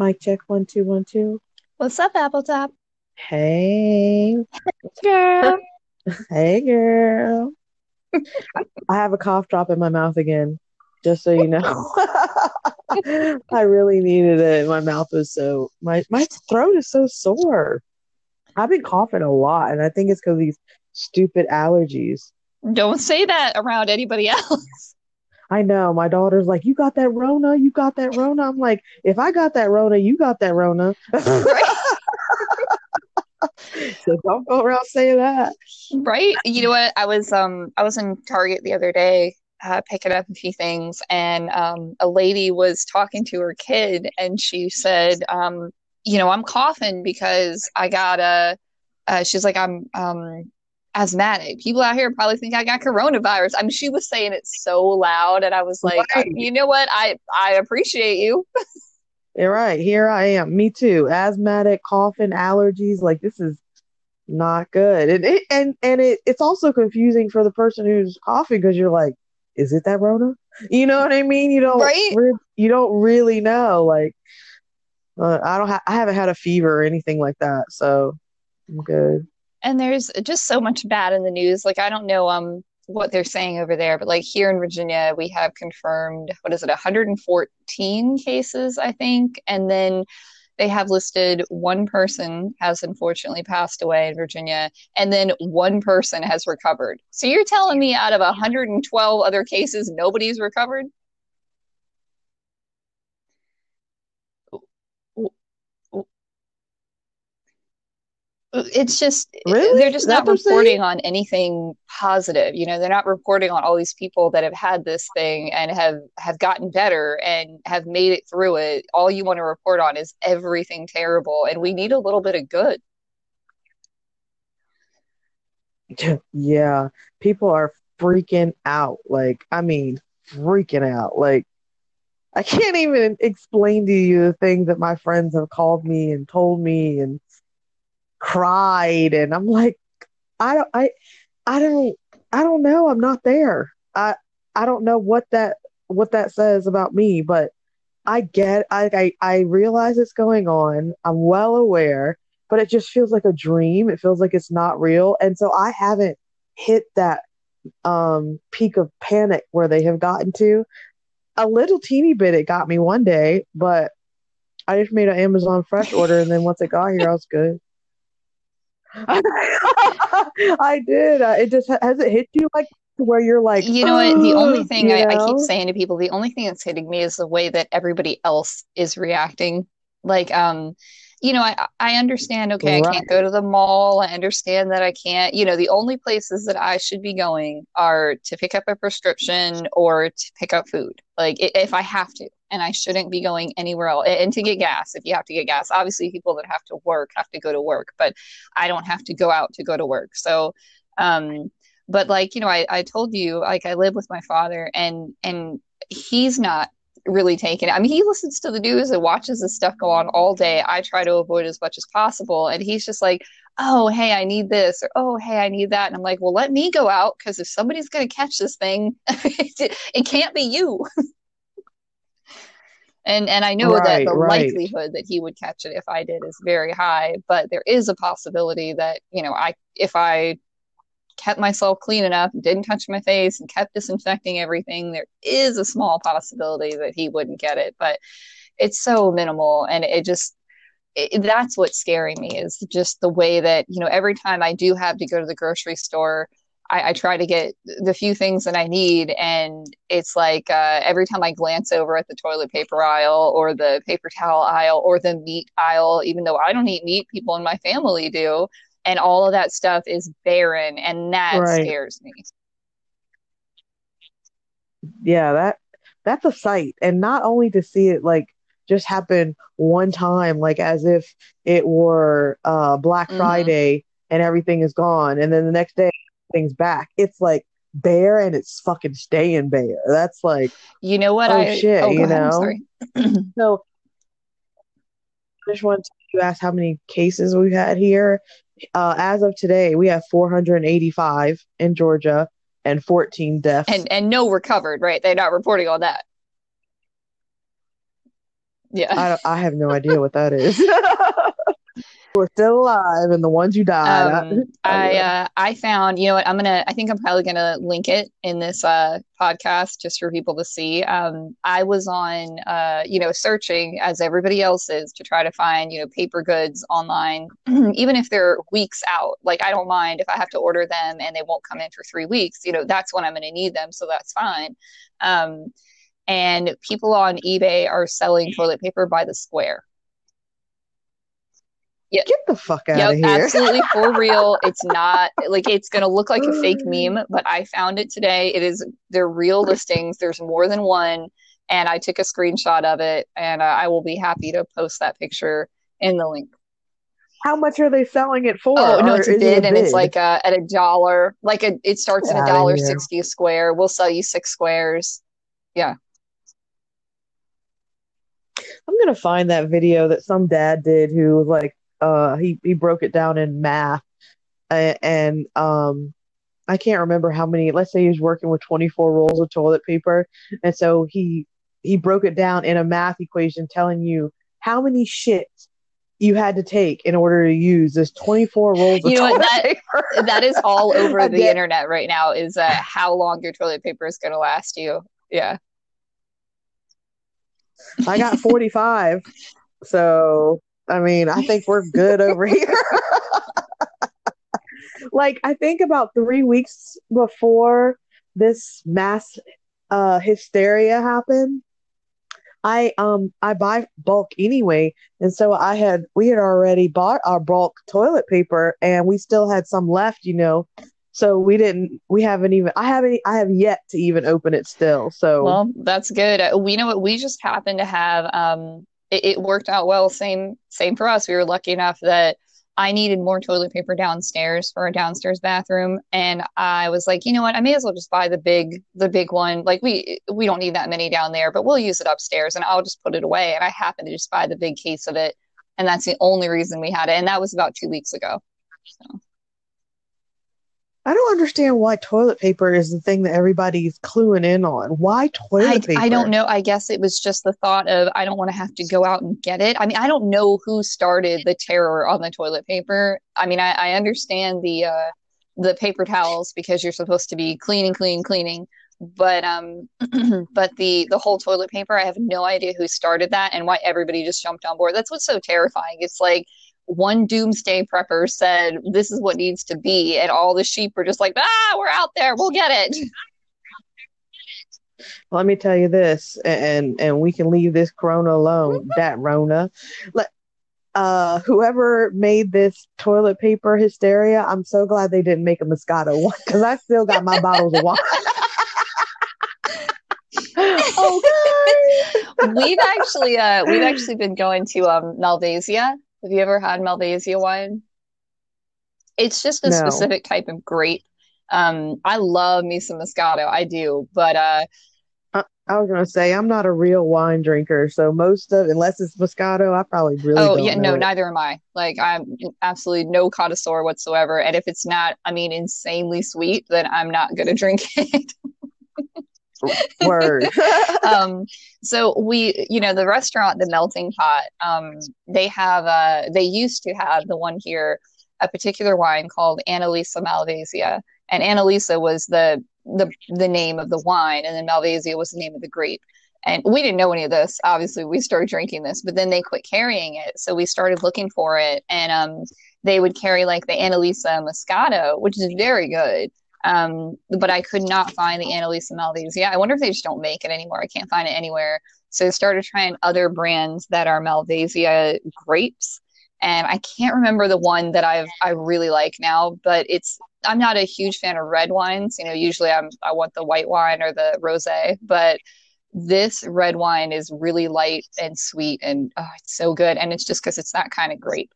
Mic check one two one two. What's up, Apple Top? Hey, Girl. hey, girl. I have a cough drop in my mouth again, just so you know. I really needed it. My mouth is so my my throat is so sore. I've been coughing a lot, and I think it's because these stupid allergies. Don't say that around anybody else. I know. My daughter's like, "You got that Rona? You got that Rona?" I'm like, "If I got that Rona, you got that Rona." Right? so don't go around saying that. Right? You know what? I was um I was in Target the other day uh, picking up a few things, and um a lady was talking to her kid, and she said, um, you know, I'm coughing because I got a. Uh, she's like, I'm um asthmatic. People out here probably think I got coronavirus. I mean, she was saying it so loud, and I was like, Right. you know what? I I appreciate you. You're right. Here I am. Me too. Asthmatic, coughing, allergies. Like this is not good. And it and and it, it's also confusing for the person who's coughing because you're like, is it that Rona? You know what I mean? You don't Right? re- you don't really know. Like, uh, I don't ha- I haven't had a fever or anything like that, so I'm good. And there's just so much bad in the news. Like I don't know um what they're saying over there, but like here in Virginia, we have confirmed what is it, 114 cases, I think, and then they have listed one person has unfortunately passed away in Virginia, and then one person has recovered. So you're telling me out of 112 other cases, nobody's recovered? It's just Really? they're just that not what they're saying? reporting on anything positive. You know, they're not reporting on all these people that have had this thing and have have gotten better and have made it through it. All you want to report on is everything terrible, and we need a little bit of good. Yeah, people are freaking out. Like, I mean, freaking out. Like, I can't even explain to you the things that my friends have called me and told me and cried. And I'm like, I don't, I, I don't, I don't know. I'm not there. I, I don't know what that, what that says about me, but I get, I, I, I realize it's going on. I'm well aware, but it just feels like a dream. It feels like it's not real. And so I haven't hit that um peak of panic where they have gotten to. A little teeny bit it got me one day, but I just made an Amazon Fresh order and then once it got here, I was good. I did. Uh, it just has it hit you like where you're like, You know what? The only thing I, I keep saying to people, the only thing that's hitting me is the way that everybody else is reacting. Like, um, you know, I I understand, okay, I can't go to the mall. I understand that I can't, you know, the only places that I should be going are to pick up a prescription or to pick up food. Like if I have to, and I shouldn't be going anywhere else. And to get gas, if you have to get gas. Obviously, people that have to work have to go to work, but I don't have to go out to go to work. So, um, but like, you know, I, I told you, like I live with my father and and he's not really taking it. I mean, he listens to the news and watches this stuff go on all day. I try to avoid as much as possible. And he's just like, oh, hey, I need this, or oh, hey, I need that. And I'm like, well, let me go out because if somebody's going to catch this thing, it can't be you. And and I know that the right. likelihood that he would catch it if I did is very high, but there is a possibility that, you know, I if I kept myself clean enough, didn't touch my face, and kept disinfecting everything, there is a small possibility that he wouldn't get it. But it's so minimal, and it just it, that's what's scaring me is just the way that, you know, every time I do have to go to the grocery store, I, I try to get the few things that I need, and it's like uh, every time I glance over at the toilet paper aisle or the paper towel aisle or the meat aisle, even though I don't eat meat, people in my family do, and all of that stuff is barren, and that Right. scares me. Yeah, that that's a sight. And not only to see it like just happen one time, like as if it were uh Black hmm Friday and everything is gone, and then the next day things back. It's like bare and it's fucking staying bare. That's like, You know what oh I, shit, oh, you ahead, I'm know? sorry. So I just wanted to ask how many cases we've had here. Uh, as of today, we have 485 in Georgia and 14 deaths. And and no recovered, right? They're not reporting on that. Yeah. I, I have no idea what that is. We're still alive, and the ones you died. Um, I uh, I found, you know what, I'm gonna I think I'm probably gonna link it in this uh podcast just for people to see. Um, I was on uh, you know, searching as everybody else is to try to find, you know, paper goods online, even if they're weeks out. Like I don't mind if I have to order them and they won't come in for three weeks, you know, that's when I'm gonna need them, so that's fine. Um, and people on eBay are selling toilet paper by the square. Get the fuck out Yep, of here. absolutely for real. It's not like it's gonna look like a fake meme, but I found it today. It is they're real listings. There's more than one, and I took a screenshot of it, and uh, I will be happy to post that picture in the link. How much are they selling it for? Oh no, it's a is it bid, and it's like uh, at a dollar. Like a, it starts Get at a dollar sixty a square. We'll sell you six squares. Yeah, I'm gonna find that video that some dad did who was like, uh, he he broke it down in math, and, and um, I can't remember how many. Let's say he was working with 24 rolls of toilet paper, and so he he broke it down in a math equation, telling you how many shits you had to take in order to use this 24 rolls of You know what, that- paper. That is all over the internet right now. Is uh, how long your toilet paper is gonna last you? Yeah. I got 45, so I mean, I think we're good over here. like, I think about three weeks before this mass uh, hysteria happened, I um I buy bulk anyway, and so I had we had already bought our bulk toilet paper, and we still had some left, you know. So we didn't. We haven't even. I haven't. I have yet to even open it still. So Well, that's good. Uh, We know what we just happened to have. Um, it, it worked out well. Same, same for us. We were lucky enough that I needed more toilet paper downstairs for a downstairs bathroom, and I was like, you know what? I may as well just buy the big, the big one. Like we we don't need that many down there, but we'll use it upstairs, and I'll just put it away. And I happened to just buy the big case of it, and that's the only reason we had it. And that was about two weeks ago. So. I don't understand why toilet paper is the thing that everybody's cluing in on. Why toilet I, paper? I don't know. I guess it was just the thought of I don't want to have to go out and get it. I mean, I don't know who started the terror on the toilet paper. I mean, I, I understand the uh, the paper towels because you're supposed to be cleaning, cleaning, cleaning. But um, but the the whole toilet paper, I have no idea who started that and why everybody just jumped on board. That's what's so terrifying. It's like one doomsday prepper said this is what needs to be, and all the sheep were just like, ah, we're out there, we'll get it. Let me tell you this, and and we can leave this Corona alone. that Rona, let uh whoever made this toilet paper hysteria, I'm so glad they didn't make a Moscato one because I still got my bottles of wine. okay. we've actually uh we've actually been going to um Malvasia. Have you ever had Malvasia wine? It's just a No. specific type of grape. Um, I love me some Moscato, I do, but uh, I was gonna say I'm not a real wine drinker, so most of unless it's Moscato, I probably really oh yeah, no, it. neither am I. Like I'm absolutely no connoisseur whatsoever, and if it's not, I mean, insanely sweet, then I'm not gonna drink it. Word. um, so we, you know, the restaurant, the Melting Pot, um, they have, uh, they used to have the one here, a particular wine called Annalisa Malvasia, and Annalisa was the the the name of the wine, and then Malvasia was the name of the grape. And we didn't know any of this. Obviously, we started drinking this, but then they quit carrying it, so we started looking for it, and um, they would carry like the Annalisa Moscato, which is very good. Um, but I could not find the Annalisa Yeah, I wonder if they just don't make it anymore. I can't find it anywhere. So I started trying other brands that are Malvasia grapes. And I can't remember the one that I've I really like now, but it's I'm not a huge fan of red wines. You know, usually I'm I want the white wine or the rosé, but this red wine is really light and sweet and oh, it's so good. And it's just because it's that kind of grape.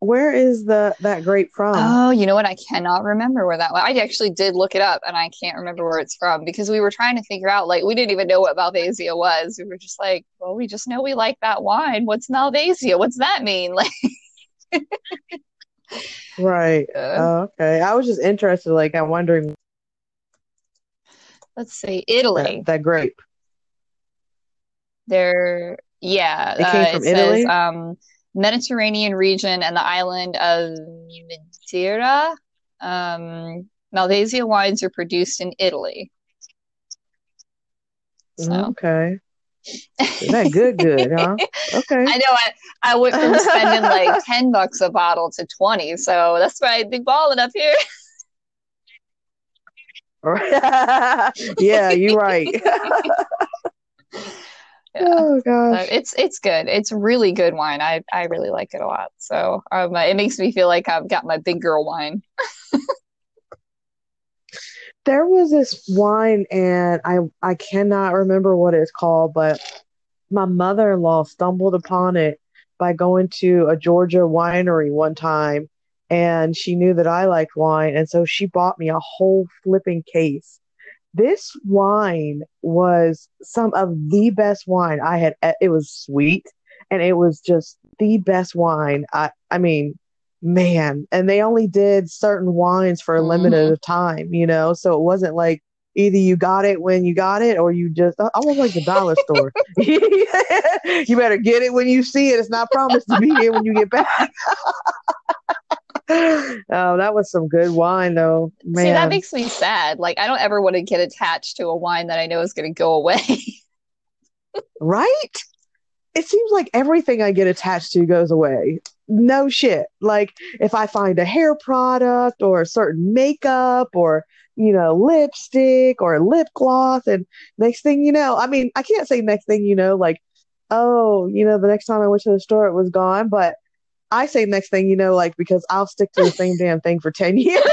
Where is the that grape from? Oh, you know what? I cannot remember where that was. I actually did look it up and I can't remember where it's from because we were trying to figure out, like, we didn't even know what Malvasia was. We were just like, well, we just know we like that wine. What's Malvasia? What's that mean? Like, right. uh, Oh, okay. I was just interested. Like, I'm wondering let's see, Italy. that, that grape. There, yeah, It came uh, from it says Italy. um, Mediterranean region and the island of Madeira. Um, Malvasia wines are produced in Italy. So Okay. Is that good? Good, huh? Okay. I know I, I went from spending like 10 bucks a bottle to 20. So that's why I'd be balling up here. yeah, you're right. Yeah. Oh So gosh. it's it's good. It's really good wine. I I really like it a lot. So um, it makes me feel like I've got my big girl wine. There was this wine and I I cannot remember what it's called, but my mother-in-law stumbled upon it by going to a Georgia winery one time and she knew that I liked wine and so she bought me a whole flipping case. This wine was some of the best wine I had it was sweet and it was just the best wine. I I mean, man, and they only did certain wines for a limited mm-hmm. time, you know, so it wasn't like either you got it when you got it or you just oh, almost like the dollar store. you better get it when you see it. It's not promised to be here when you get back. Oh, that was some good wine though, See, that makes me sad. Like I don't ever want to get attached to a wine that I know is going to go away. Right? It seems like everything I get attached to goes away. No shit. Like if I find a hair product or a certain makeup or, you know, lipstick or lip gloss, and next thing you know, I mean, I can't say next thing you know, like, oh, you know, the next time I went to the store, it was gone. But I say next thing you know, like, because I'll stick to the same damn thing for 10 years.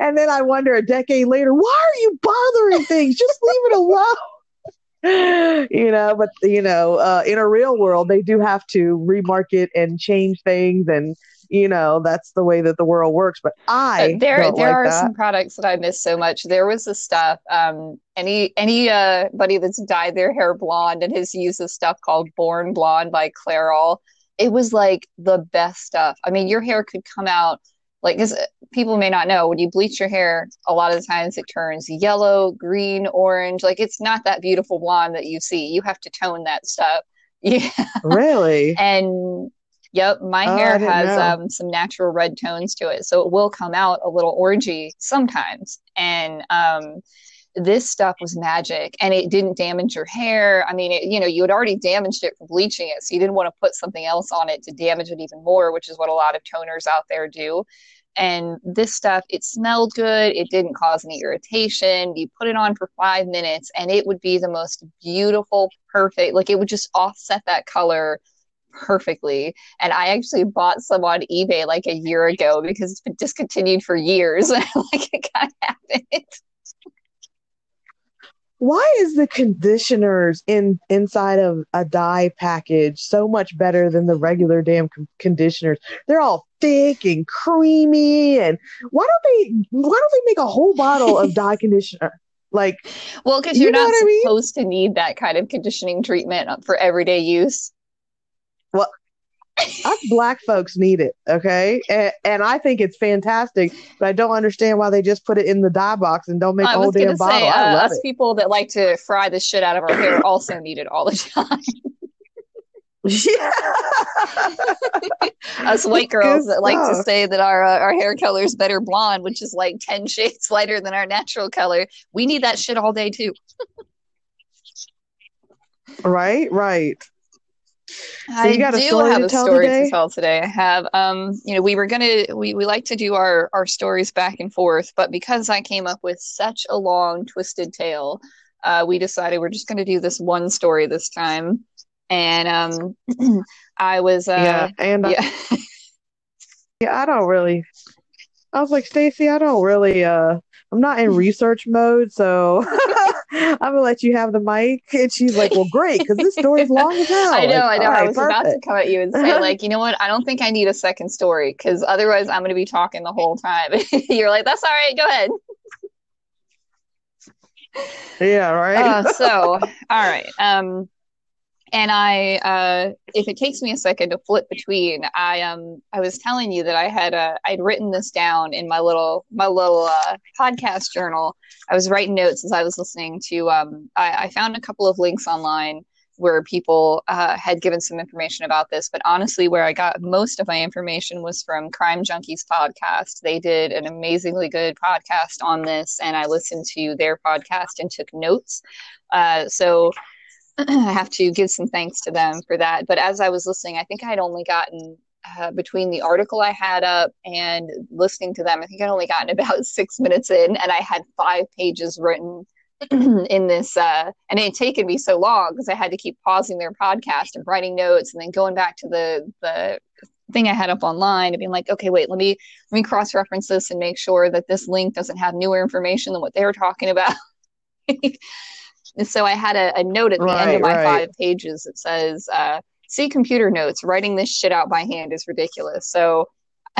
And then I wonder a decade later, why are you bothering things? Just leave it alone. you know, but you know, uh, in a real world, they do have to remarket and change things, and you know, that's the way that the world works. But Uh, I there don't there like are that. some products that I miss so much. There was this stuff, um, any any uh buddy that's dyed their hair blonde and has used this stuff called Born Blonde by Clairol. It was like the best stuff. I mean, your hair could come out like because people may not know when you bleach your hair, a lot of the times it turns yellow, green, orange. Like it's not that beautiful blonde that you see. You have to tone that stuff. Yeah. Really? And yep, my Oh, hair has um, some natural red tones to it, so it will come out a little orangey sometimes. And um, this stuff was magic, and it didn't damage your hair. I mean, it, you know, you had already damaged it from bleaching it, so you didn't want to put something else on it to damage it even more, which is what a lot of toners out there do. And this stuff, it smelled good. It didn't cause any irritation. You put it on for five minutes, and it would be the most beautiful, perfect, like it would just offset that color perfectly. And I actually bought some on eBay like a year ago because it's been discontinued for years. like it got happened. Why is the conditioners in inside of a dye package so much better than the regular damn con- conditioners? They're all thick and creamy, and why don't they why don't they make a whole bottle of dye conditioner? Like, Well, because you you're know not what I mean? supposed to need that kind of conditioning treatment for everyday use. Well, us black folks need it, okay? And, and I think it's fantastic, but I don't understand why they just put it in the dye box and don't make a whole damn bottle. say, uh, us people that like to fry the shit out of our hair also need it all the time. Yeah. Us white girls that like to say that our uh, our hair color is better blonde, which is like 10 shades lighter than our natural color. We need that shit all day too. Right, right. So I you got a do story have to a tell story to tell today. I have, um, you know, we were gonna, we, we like to do our, our stories back and forth, but because I came up with such a long, twisted tale, uh, we decided we're just gonna do this one story this time. And um, I was, uh, Yeah, and I, yeah, yeah, I don't really. I was like, Stacy, I don't really. Uh, I'm not in research mode, so I'm gonna let you have the mic. And she's like, Well, great, because this story's long as hell. I know, Like, I all know. I right, was about to come at you and say, like, you know what? I don't think I need a second story because otherwise I'm gonna be talking the whole time. You're like, that's all right, go ahead. Yeah, right. Uh, so, all right. Um, and I, uh, if it takes me a second to flip between, I um, I was telling you that I had uh, I'd written this down in my little my little uh, podcast journal. I was writing notes as I was listening to. Um, I, I found a couple of links online where people uh, had given some information about this, but honestly, where I got most of my information was from Crime Junkies podcast. They did an amazingly good podcast on this, and I listened to their podcast and took notes. Uh, so I have to give some thanks to them for that. But as I was listening, I think I had only gotten uh, between the article I had up and listening to them, I think I'd only gotten about six minutes in, and I had five pages written in this. Uh, and it had taken me so long because I had to keep pausing their podcast and writing notes, and then going back to the the thing I had up online and being like, okay, wait, let me let me cross reference this and make sure that this link doesn't have newer information than what they were talking about. And so I had a, a note at the right, end of my right. five pages that says, uh, see computer notes, writing this shit out by hand is ridiculous. So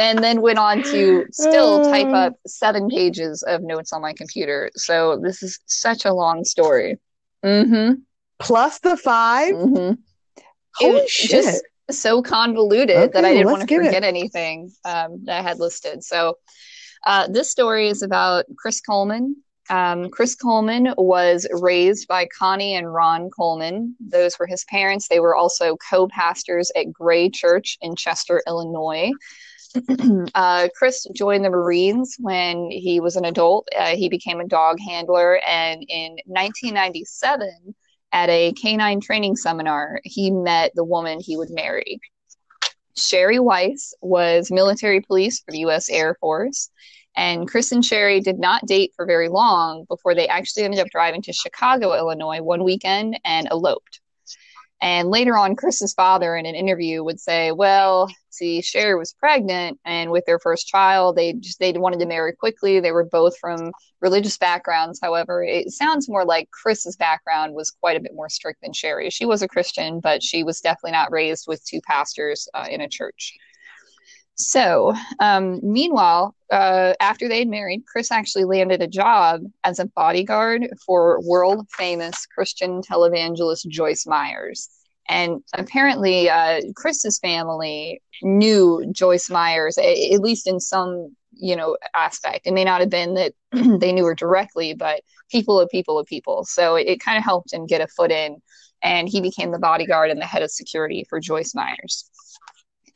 and then went on to still type up seven pages of notes on my computer. So this is such a long story. Mm-hmm. Plus the 5 mm-hmm. Holy it shit! Just so convoluted okay, that I didn't want to forget it. anything um, that I had listed. So uh, this story is about Chris Coleman. Um, Chris Coleman was raised by Connie and Ron Coleman. Those were his parents. They were also co pastors at Gray Church in Chester, Illinois. uh, Chris joined the Marines when he was an adult. Uh, he became a dog handler, and in 1997, at a canine training seminar, he met the woman he would marry. Sheri Weiss was military police for the U.S. Air Force. And Chris and Sheri did not date for very long before they actually ended up driving to Chicago, Illinois one weekend and eloped. And later on, Chris's father in an interview would say, Well, see, Sheri was pregnant, and with their first child, they just they wanted to marry quickly. They were both from religious backgrounds. However, it sounds more like Chris's background was quite a bit more strict than Sheri. She was a Christian, but she was definitely not raised with two pastors uh, in a church. So, um, meanwhile, uh, after they'd married, Chris actually landed a job as a bodyguard for world famous Christian televangelist Joyce Myers. And apparently, uh, Chris's family knew Joyce Myers, at least in some you know aspect. It may not have been that they knew her directly, but people of people of people. So it, it kind of helped him get a foot in, and he became the bodyguard and the head of security for Joyce Myers.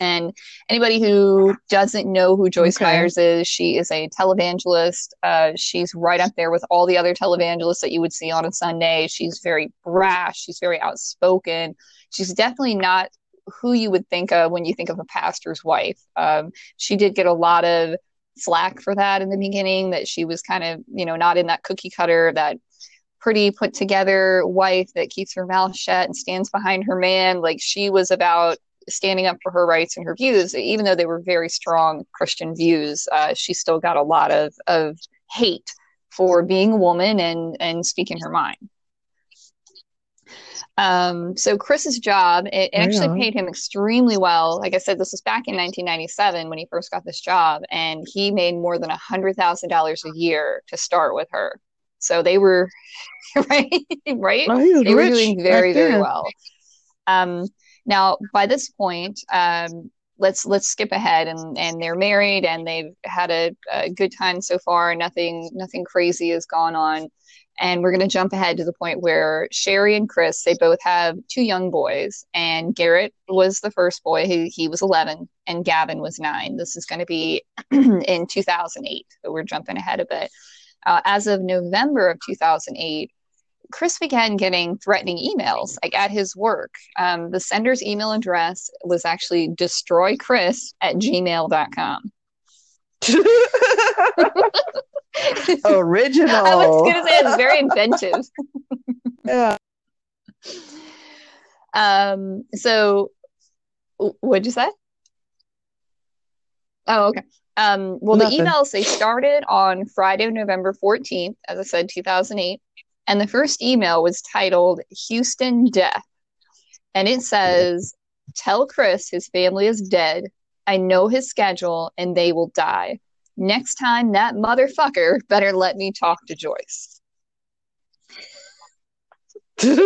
And anybody who doesn't know who Joyce okay. Myers is, she is a televangelist. Uh, she's right up there with all the other televangelists that you would see on a Sunday. She's very brash. She's very outspoken. She's definitely not who you would think of when you think of a pastor's wife. Um, she did get a lot of flack for that in the beginning, that she was kind of, you know, not in that cookie cutter, that pretty put together wife that keeps her mouth shut and stands behind her man. Like she was about standing up for her rights and her views, even though they were very strong Christian views, uh, she still got a lot of, of hate for being a woman and, and speaking her mind. Um, so Chris's job, it actually yeah. paid him extremely well. Like I said, this was back in 1997 when he first got this job, and he made more than a hundred thousand dollars a year to start with her. So they were right, right. They were doing very, very well. Um, now, by this point, um, let's let's skip ahead and and they're married and they've had a, a good time so far. Nothing nothing crazy has gone on. And we're going to jump ahead to the point where Sheri and Chris, they both have two young boys. And Garrett was the first boy. He, he was 11, and Gavin was nine. This is going to be in 2008. So we're jumping ahead a bit. Uh, as of November of 2008, Chris began getting threatening emails like at his work. Um, the sender's email address was actually destroychris at gmail.com. Original. I was going to say it's very inventive. yeah. Um, so what'd you say? Oh, okay. Um, well, Nothing. the emails they started on Friday, November 14th, as I said, 2008. And the first email was titled Houston Death. And it says, Tell Chris his family is dead. I know his schedule and they will die. Next time that motherfucker better let me talk to Joyce. now,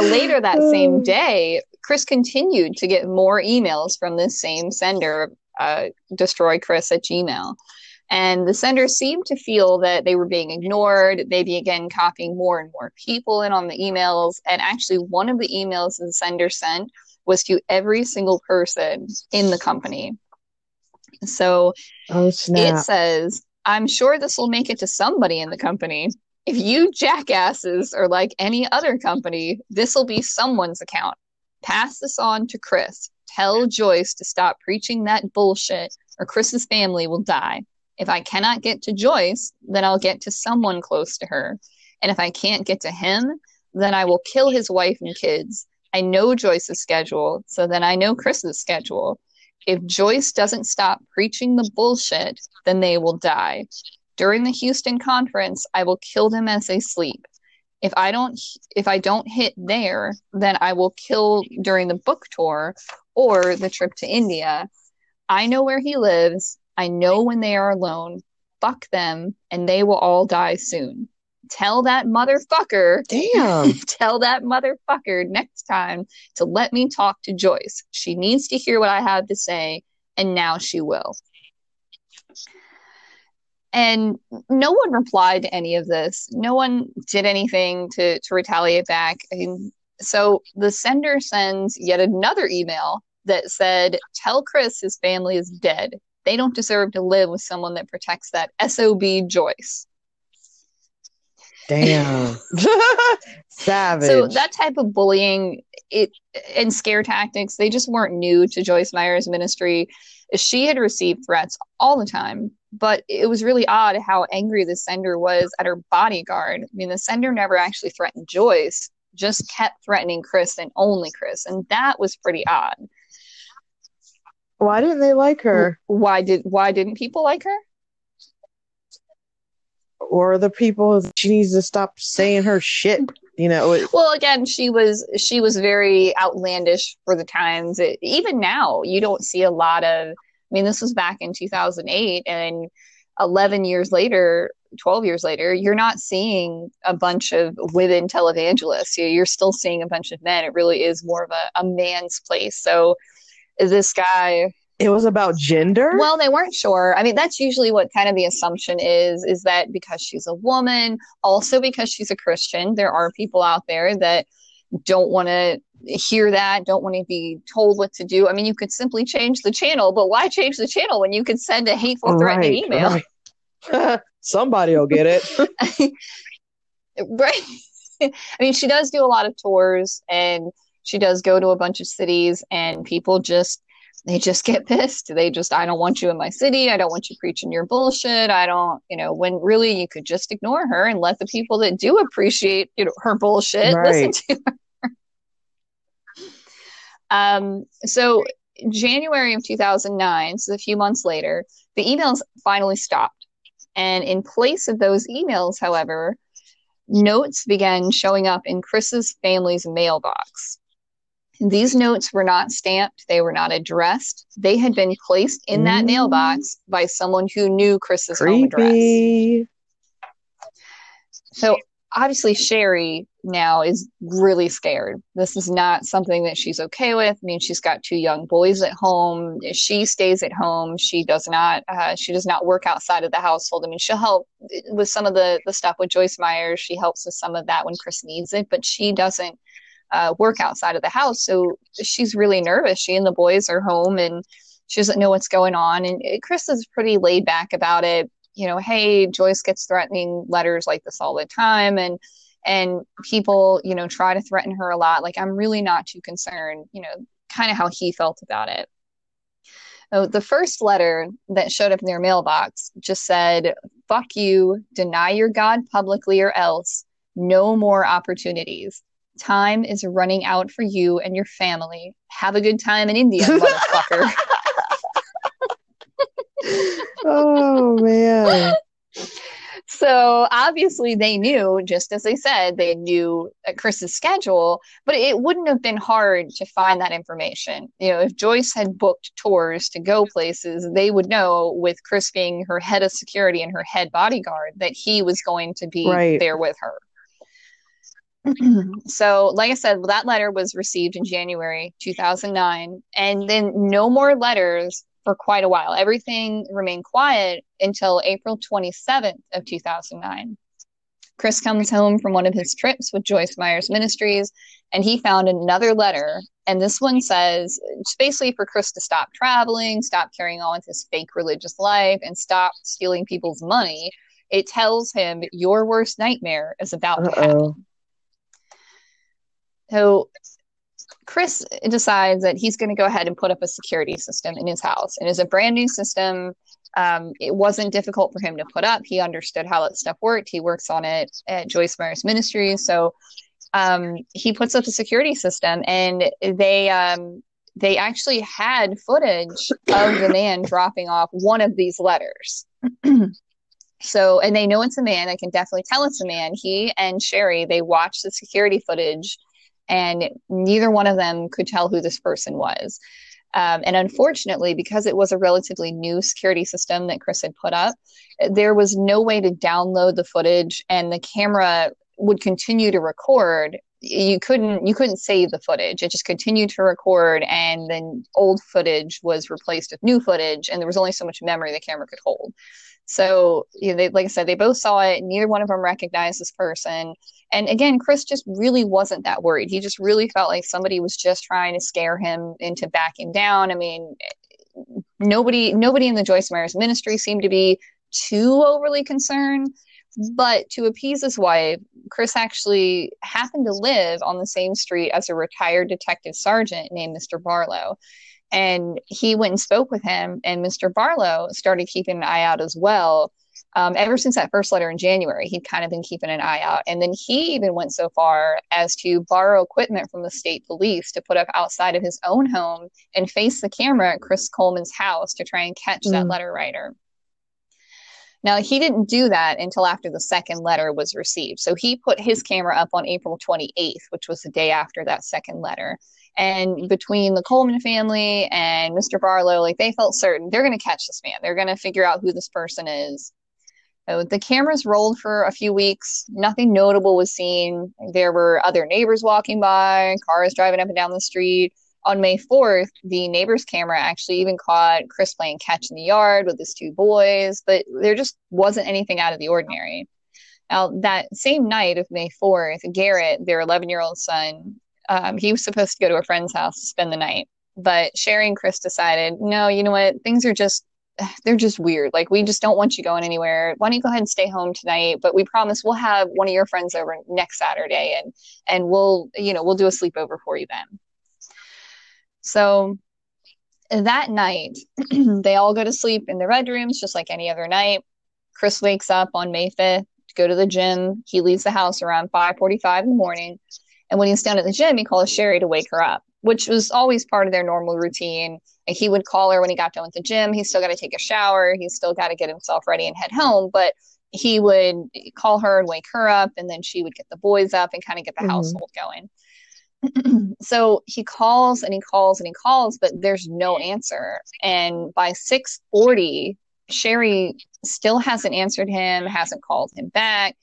later that same day, Chris continued to get more emails from this same sender, uh, destroy Chris at Gmail. And the sender seemed to feel that they were being ignored. They began copying more and more people in on the emails. And actually, one of the emails the sender sent was to every single person in the company. So oh, it says, I'm sure this will make it to somebody in the company. If you jackasses are like any other company, this will be someone's account. Pass this on to Chris. Tell Joyce to stop preaching that bullshit, or Chris's family will die. If I cannot get to Joyce, then I'll get to someone close to her. And if I can't get to him, then I will kill his wife and kids. I know Joyce's schedule, so then I know Chris's schedule. If Joyce doesn't stop preaching the bullshit, then they will die. During the Houston conference, I will kill them as they sleep. If I don't if I don't hit there, then I will kill during the book tour or the trip to India. I know where he lives. I know when they are alone. Fuck them, and they will all die soon. Tell that motherfucker. Damn. tell that motherfucker next time to let me talk to Joyce. She needs to hear what I have to say, and now she will. And no one replied to any of this. No one did anything to, to retaliate back. Mean, so the sender sends yet another email that said, Tell Chris his family is dead. They don't deserve to live with someone that protects that SOB Joyce. Damn. Savage. So that type of bullying it and scare tactics, they just weren't new to Joyce Meyer's ministry. She had received threats all the time, but it was really odd how angry the sender was at her bodyguard. I mean, the sender never actually threatened Joyce, just kept threatening Chris and only Chris, and that was pretty odd. Why didn't they like her? Why did why didn't people like her? Or the people she needs to stop saying her shit. You know. It, well, again, she was she was very outlandish for the times. It, even now, you don't see a lot of. I mean, this was back in 2008, and 11 years later, 12 years later, you're not seeing a bunch of women televangelists. You're still seeing a bunch of men. It really is more of a, a man's place. So this guy it was about gender? Well they weren't sure. I mean that's usually what kind of the assumption is is that because she's a woman also because she's a christian there are people out there that don't want to hear that don't want to be told what to do. I mean you could simply change the channel but why change the channel when you could send a hateful threatening right, email? right. somebody will get it. Right. I mean she does do a lot of tours and she does go to a bunch of cities and people just they just get pissed. They just, I don't want you in my city. I don't want you preaching your bullshit. I don't, you know, when really you could just ignore her and let the people that do appreciate you know, her bullshit right. listen to her. um, so January of 2009, so a few months later, the emails finally stopped. And in place of those emails, however, notes began showing up in Chris's family's mailbox. These notes were not stamped, they were not addressed. They had been placed in that mm. mailbox by someone who knew Chris's Creepy. home address. So obviously, Sheri now is really scared. This is not something that she's okay with. I mean, she's got two young boys at home. She stays at home. She does not. Uh, she does not work outside of the household. I mean, she'll help with some of the the stuff with Joyce Myers. She helps with some of that when Chris needs it, but she doesn't uh, work outside of the house. So she's really nervous. She and the boys are home and she doesn't know what's going on. And Chris is pretty laid back about it. You know, hey, Joyce gets threatening letters like this all the time. And and people, you know, try to threaten her a lot. Like, I'm really not too concerned, you know, kind of how he felt about it. So the first letter that showed up in their mailbox just said, fuck you, deny your God publicly or else, no more opportunities. Time is running out for you and your family. Have a good time in India, motherfucker. oh man. So obviously they knew, just as they said, they knew Chris's schedule, but it wouldn't have been hard to find that information. You know, if Joyce had booked tours to go places, they would know with Chris being her head of security and her head bodyguard that he was going to be right. there with her. so, like I said, that letter was received in January 2009, and then no more letters for quite a while. Everything remained quiet until April 27th of 2009. Chris comes home from one of his trips with Joyce Myers Ministries, and he found another letter. And this one says it's basically for Chris to stop traveling, stop carrying on with his fake religious life, and stop stealing people's money. It tells him your worst nightmare is about Uh-oh. to happen. So Chris decides that he's going to go ahead and put up a security system in his house. And it's a brand new system. Um, it wasn't difficult for him to put up. He understood how that stuff worked. He works on it at Joyce Myers Ministries. So um, he puts up a security system, and they um, they actually had footage of the man dropping off one of these letters. so, and they know it's a man. I can definitely tell it's a man. He and Sheri they watch the security footage, and neither one of them could tell who this person was. Um, and unfortunately, because it was a relatively new security system that Chris had put up, there was no way to download the footage, and the camera would continue to record you couldn't you couldn't save the footage. It just continued to record and then old footage was replaced with new footage and there was only so much memory the camera could hold. So you know they, like i said they both saw it. Neither one of them recognized this person. And again chris just really wasn't that worried. He just really felt like somebody was just trying to scare him into backing down. I mean nobody nobody in the joyce myers ministry seemed to be too overly concerned but to appease his wife, Chris actually happened to live on the same street as a retired detective sergeant named Mr. Barlow. And he went and spoke with him, and Mr. Barlow started keeping an eye out as well. Um, ever since that first letter in January, he'd kind of been keeping an eye out. And then he even went so far as to borrow equipment from the state police to put up outside of his own home and face the camera at Chris Coleman's house to try and catch mm. that letter writer. Now, he didn't do that until after the second letter was received. So he put his camera up on April 28th, which was the day after that second letter. And between the Coleman family and Mr. Barlow, like they felt certain they're going to catch this man. They're going to figure out who this person is. So the cameras rolled for a few weeks. Nothing notable was seen. There were other neighbors walking by, cars driving up and down the street on May 4th, the neighbor's camera actually even caught Chris playing catch in the yard with his two boys, but there just wasn't anything out of the ordinary. Now, that same night of May 4th, Garrett, their 11 year old son, um, he was supposed to go to a friend's house to spend the night. But Sheri and Chris decided, no, you know what? Things are just, they're just weird. Like, we just don't want you going anywhere. Why don't you go ahead and stay home tonight? But we promise we'll have one of your friends over next Saturday and, and we'll, you know, we'll do a sleepover for you then. So that night, they all go to sleep in their bedrooms just like any other night. Chris wakes up on May 5th to go to the gym. He leaves the house around 5:45 in the morning. And when he's down at the gym, he calls Sheri to wake her up, which was always part of their normal routine. And he would call her when he got done with the gym. He's still got to take a shower. He's still got to get himself ready and head home. But he would call her and wake her up, and then she would get the boys up and kind of get the mm-hmm. household going. so he calls and he calls and he calls, but there's no answer. And by 640, Sheri still hasn't answered him, hasn't called him back.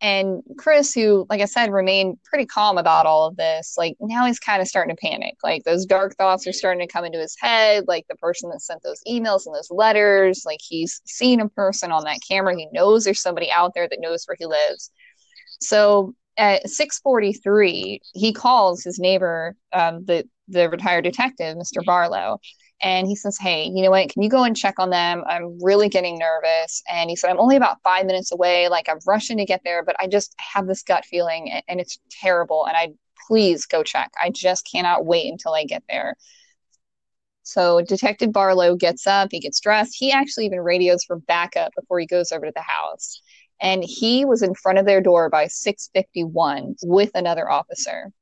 And Chris, who, like I said, remained pretty calm about all of this, like now he's kind of starting to panic. Like those dark thoughts are starting to come into his head. Like the person that sent those emails and those letters, like he's seen a person on that camera. He knows there's somebody out there that knows where he lives. So at 6:43, he calls his neighbor, um, the the retired detective, Mr. Barlow, and he says, "Hey, you know what? Can you go and check on them? I'm really getting nervous." And he said, "I'm only about five minutes away. Like I'm rushing to get there, but I just have this gut feeling, and, and it's terrible. And I please go check. I just cannot wait until I get there." So Detective Barlow gets up, he gets dressed. He actually even radios for backup before he goes over to the house and he was in front of their door by 651 with another officer.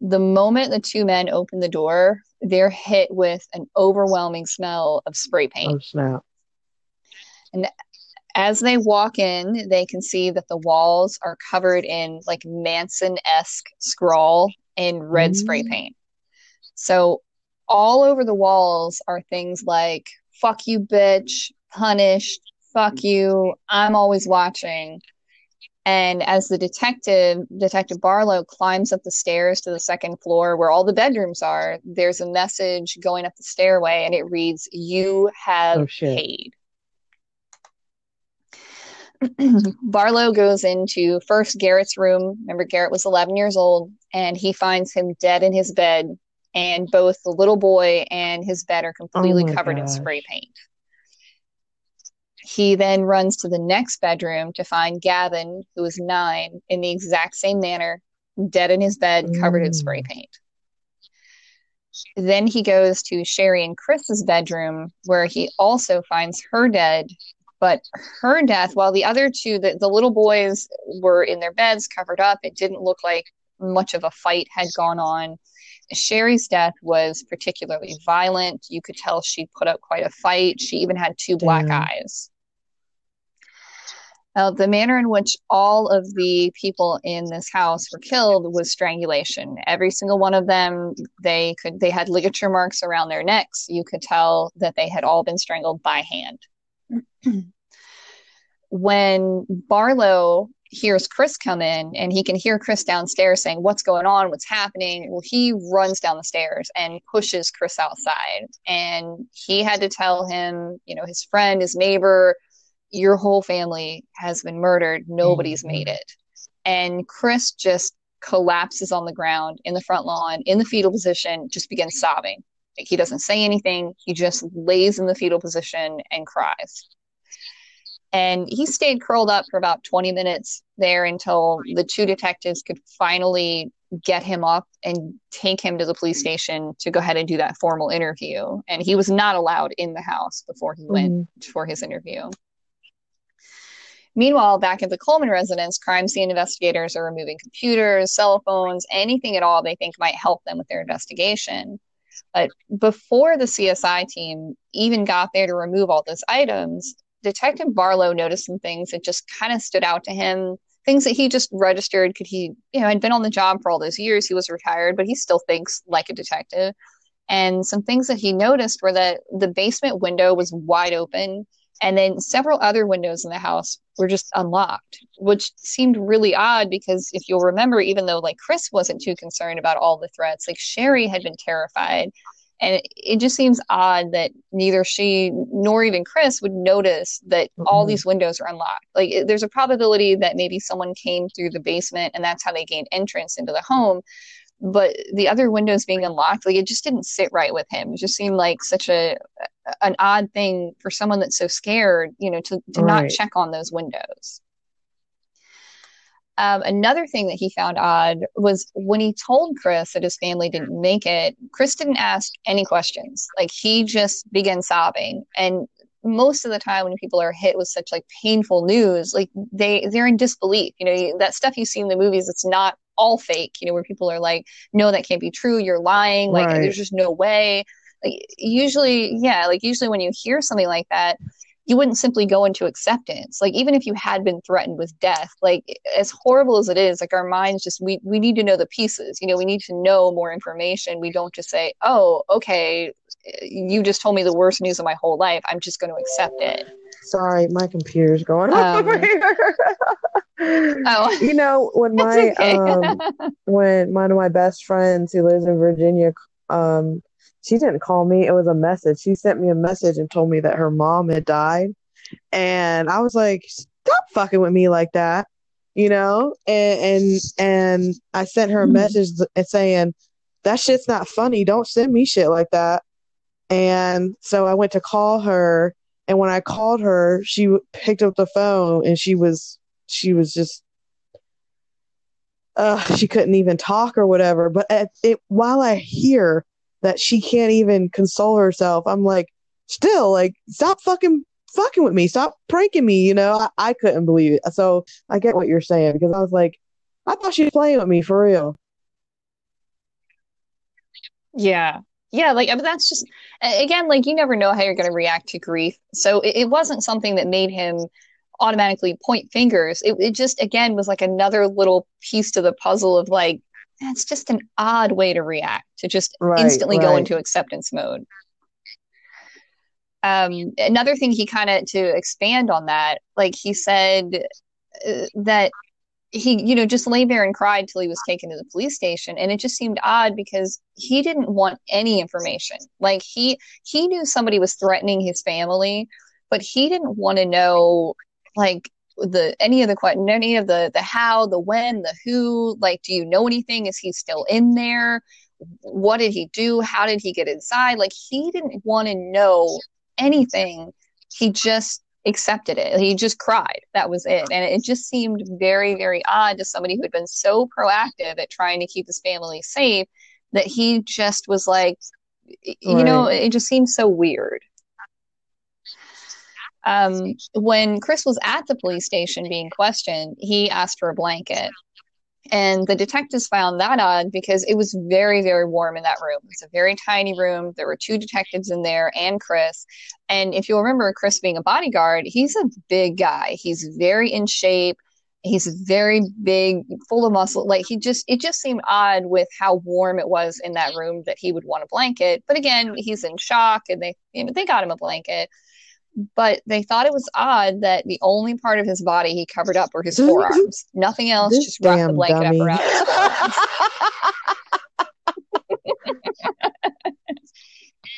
The moment the two men open the door they're hit with an overwhelming smell of spray paint. oh snap. And as they walk in they can see that the walls are covered in like manson-esque scrawl in red mm. spray paint. So all over the walls are things like fuck you bitch punished fuck you, I'm always watching. And as the detective, Detective Barlow, climbs up the stairs to the second floor where all the bedrooms are, there's a message going up the stairway and it reads, You have Oh, paid. Barlow goes into first Garrett's room. Remember, Garrett was 11 years old, and he finds him dead in his bed, and both the little boy and his bed are completely Oh covered in spray paint. He then runs to the next bedroom to find Gavin, who is nine, in the exact same manner, dead in his bed, covered in spray Mm. paint. Then he goes to Sheri and Chris's bedroom, where he also finds her dead. But her death, while the other two, the, the little boys were in their beds covered up, it didn't look like much of a fight had gone on. Sheri's death was particularly violent. You could tell she put up quite a fight. She even had two black Damn. eyes. Uh, the manner in which all of the people in this house were killed was strangulation. Every single one of them, they could they had ligature marks around their necks. You could tell that they had all been strangled by hand. when Barlow hears Chris come in and he can hear Chris downstairs saying, What's going on? What's happening? Well, he runs down the stairs and pushes Chris outside. And he had to tell him, you know, his friend, his neighbor, your whole family has been murdered. Nobody's Mhm. made it. And Chris just collapses on the ground in the front lawn in the fetal position, just begins sobbing. Like, he doesn't say anything. He just lays in the fetal position and cries. And he stayed curled up for about 20 minutes there until the two detectives could finally get him up and take him to the police station to go ahead and do that formal interview. And he was not allowed in the house before he went Mhm. for his interview. Meanwhile, back at the Coleman residence, crime scene investigators are removing computers, cell phones, anything at all they think might help them with their investigation. But before the CSI team even got there to remove all those items, Detective Barlow noticed some things that just kind of stood out to him. Things that he just registered. Could he, you know, had been on the job for all those years. He was retired, but he still thinks like a detective. And some things that he noticed were that the basement window was wide open, and then several other windows in the house were just unlocked, which seemed really odd because if you'll remember, even though like Chris wasn't too concerned about all the threats, like Sheri had been terrified. And it, it just seems odd that neither she nor even Chris would notice that all Mhm. these windows are unlocked. Like, it- there's a probability that maybe someone came through the basement and that's how they gained entrance into the home. But the other windows being unlocked, like, it just didn't sit right with him. It just seemed like such a an odd thing for someone that's so scared, you know, to, to not check on those windows. Um, another thing that he found odd was when he told Chris that his family didn't make it, Chris didn't ask any questions. Like he just began sobbing. And most of the time when people are hit with such like painful news, like they they're in disbelief. You know, that stuff you see in the movies, it's not all fake, you know, where people are like, no, that can't be true, you're lying, like Right. there's just no way. Like usually, yeah, like usually when you hear something like that, you wouldn't simply go into acceptance. Like even if you had been threatened with death like as horrible as it is like our minds just we we need to know the pieces. You know we need to know more information. We don't just say oh okay you just told me the worst news of my whole life. I'm just going to accept it Sorry, my computer's going off Um, over here. oh You know, when my okay. um when one of my best friends who lives in Virginia, um, she didn't call me. It was a message. She sent me a message and told me that her mom had died, and I was like, "Stop fucking with me like that," you know. And and and I sent her a Mhm. message saying, "That shit's not funny. Don't send me shit like that." And so I went to call her, and when I called her, she picked up the phone, and she was she was just uh, she couldn't even talk or whatever. But at it, while I hear that she can't even console herself, I'm like, still, like, stop fucking fucking with me, stop pranking me. You know, I, I couldn't believe it. So I get what you're saying because I was like, I thought she was playing with me for real. Yeah. Yeah, like, but that's just, again, like, you never know how you're going to react to grief. So it, it wasn't something that made him automatically point fingers. It, it just, again, was like another little piece to the puzzle of like, that's just an odd way to react, to just Right, instantly go into acceptance mode. Um, another thing he kind of, to expand on that, like he said, uh, that he, you know, just lay there and cried till he was taken to the police station. And it just seemed odd because he didn't want any information. Like he he knew somebody was threatening his family, but he didn't want to know like the any of the question any of the the how, the when, the who, like do you know anything? Is he still in there? What did he do? How did he get inside? Like he didn't want to know anything. He just accepted it. He just cried. That was it. And it just seemed very, very odd to somebody who had been so proactive at trying to keep his family safe that he just was like, you know, it just seemed so weird. Um, when Chris was at the police station being questioned, he asked for a blanket. And the detectives found that odd because it was very, very warm in that room. It's a very tiny room. There were two detectives in there and Chris. And if you'll remember Chris being a bodyguard, he's a big guy. He's very in shape. He's very big, full of muscle. Like he just, it just seemed odd with how warm it was in that room that he would want a blanket. But again, he's in shock and they, you know, they got him a blanket but they thought it was odd that the only part of his body he covered up were his forearms. Nothing else, this just wrapped the blanket dummy. up around his forearms.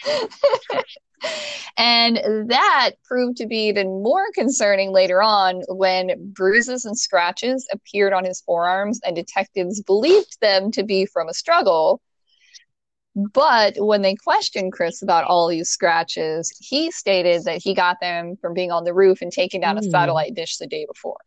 and that proved to be even more concerning later on when bruises and scratches appeared on his forearms and detectives believed them to be from a struggle but when they questioned Chris about all these scratches, he stated that he got them from being on the roof and taking down mm. a hmm. satellite dish the day before.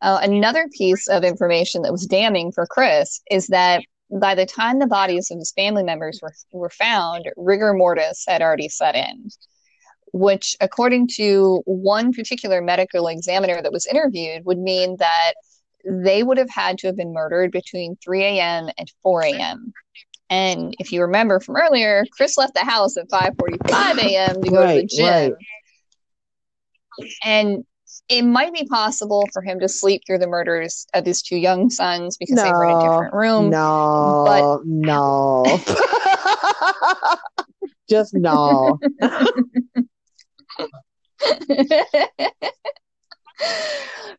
Uh, another piece of information that was damning for Chris is that by the time the bodies of his family members were, were found, rigor mortis had already set in, which, according to one particular medical examiner that was interviewed, would mean that they would have had to have been murdered between 3 a.m. and 4 a.m. And if you remember from earlier, Chris left the house at 5:45 a.m. to go right, to the gym. Right. And it might be possible for him to sleep through the murders of his two young sons because no, they were in a different room. No, but no, just no.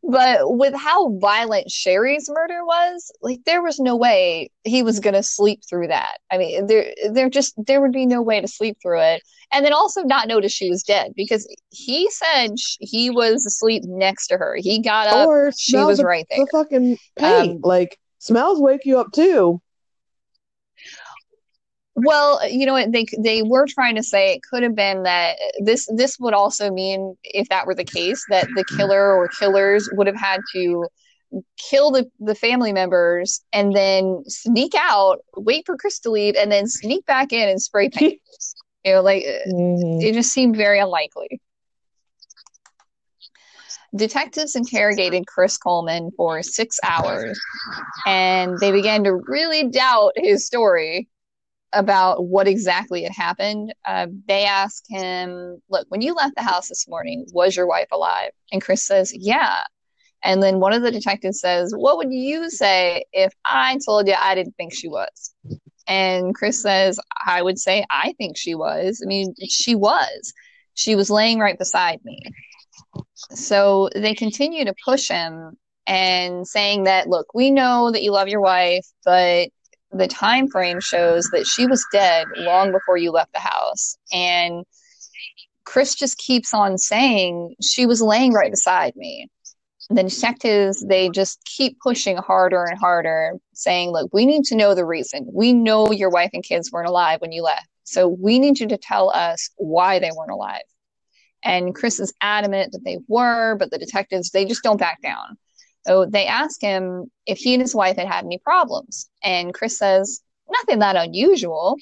but with how violent Sheri's murder was, like there was no way he was going to sleep through that. I mean, there there just there would be no way to sleep through it. And then also not notice she was dead because he said he was asleep next to her. He got up, or she was the, right there. The fucking paint, um, like smells wake you up too. Well, you know what they they were trying to say it could have been that this this would also mean if that were the case that the killer or killers would have had to kill the, the family members and then sneak out, wait for Chris to leave, and then sneak back in and spray paint. you know, like mm-hmm. it just seemed very unlikely. Detectives interrogated Chris Coleman for six hours and they began to really doubt his story about what exactly had happened, uh, they ask him, Look, when you left the house this morning, was your wife alive? And Chris says, Yeah. And then one of the detectives says, What would you say if I told you I didn't think she was? And Chris says, I would say, I think she was. I mean, she was. She was laying right beside me. So they continue to push him and saying that, look, we know that you love your wife, but the time frame shows that she was dead long before you left the house. And chris just keeps on saying she was laying right beside me. The detectives they just keep pushing harder and harder saying look we need to know the reason. We know your wife and kids weren't alive when you left. So we need you to tell us why they weren't alive. And chris is adamant that they were but the detectives they just don't back down so they ask him if he and his wife had had any problems. And Chris says, nothing that unusual.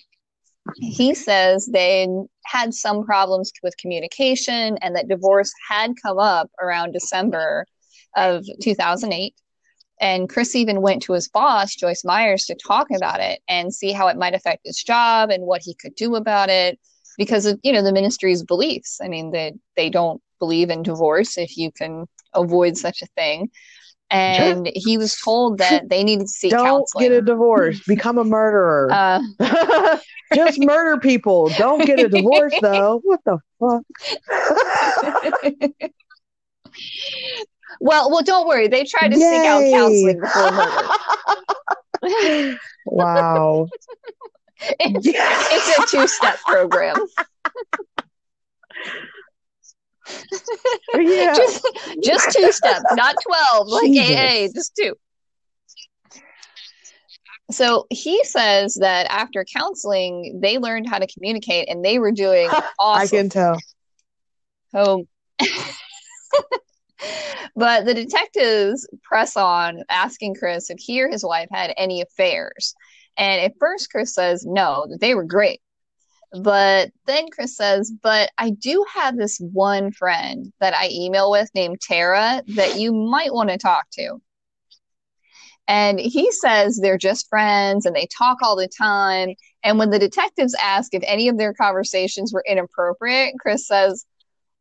He says they had some problems with communication and that divorce had come up around December of 2008. And Chris even went to his boss, Joyce Myers, to talk about it and see how it might affect his job and what he could do about it because of, you know, the ministry's beliefs. I mean, they, they don't believe in divorce if you can avoid such a thing and he was told that they needed to seek Don't counseling. get a divorce. Become a murderer. Uh, Just murder people. Don't get a divorce, though. What the fuck? well, well, don't worry. They tried to seek out counseling before murder. wow. It's, it's a two-step program. Yeah. Just, just two steps, not twelve, like Jesus. AA. Just two. So he says that after counseling, they learned how to communicate, and they were doing I can tell. Oh. but the detectives press on, asking Chris if he or his wife had any affairs. And at first, Chris says no, that they were great. But then Chris says, But I do have this one friend that I email with named Tara that you might want to talk to. And he says they're just friends and they talk all the time. And when the detectives ask if any of their conversations were inappropriate, Chris says,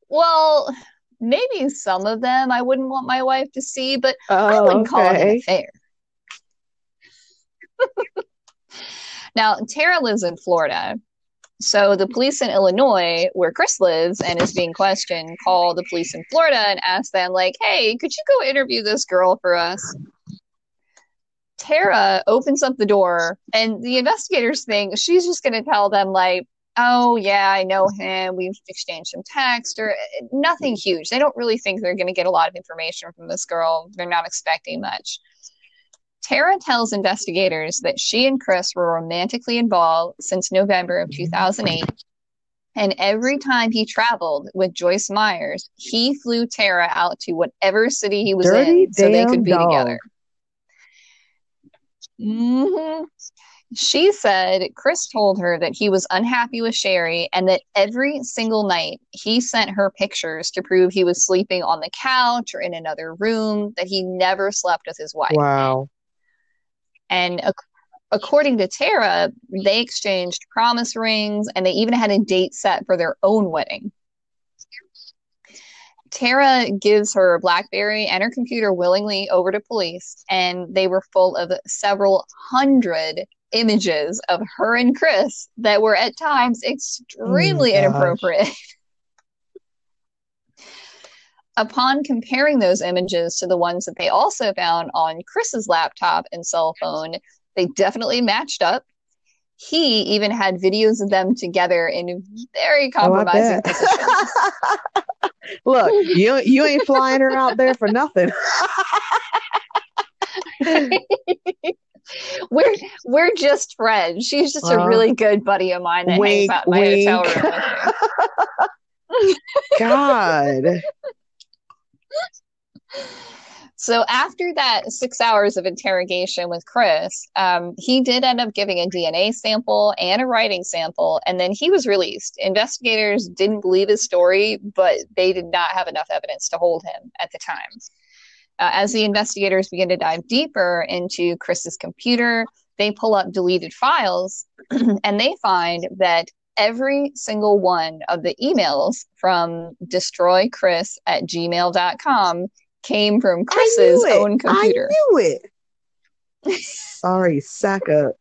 Well, maybe some of them I wouldn't want my wife to see, but I Oh, wouldn't call it an okay. affair. now, Tara lives in Florida. So the police in Illinois, where Chris lives and is being questioned, call the police in Florida and ask them, like, hey, could you go interview this girl for us? Tara opens up the door, and the investigators think she's just going to tell them, like, oh, yeah, I know him. We've exchanged some text or eh, nothing huge. They don't really think they're going to get a lot of information from this girl. They're not expecting much. Tara tells investigators that she and Chris were romantically involved since November of 2008. And every time he traveled with Joyce Myers, he flew Tara out to whatever city he was Dirty in so they could be dog. together. hmm She said Chris told her that he was unhappy with Sheri and that every single night he sent her pictures to prove he was sleeping on the couch or in another room, that he never slept with his wife. Wow. And ac- according to Tara, they exchanged promise rings and they even had a date set for their own wedding. Tara gives her Blackberry and her computer willingly over to police, and they were full of several hundred images of her and Chris that were at times oh extremely Oh, inappropriate. Upon comparing those images to the ones that they also found on Chris's laptop and cell phone, they definitely matched up. He even had videos of them together in very Oh, compromising bet. positions. Look, you you ain't flying her out there for nothing. we're we're just friends. She's just a Uh, really good buddy of mine that wink, hangs out in my wink. hotel room. God. So after that six hours of interrogation with Chris, um, he did end up giving a DNA sample and a writing sample, and then he was released. Investigators didn't believe his story, but they did not have enough evidence to hold him at the time. Uh, as the investigators begin to dive deeper into Chris's computer, they pull up deleted files and they find that every single one of the emails from destroychris at gmail.com came from Chris's I knew it. own computer. I knew it. Sorry, Saka.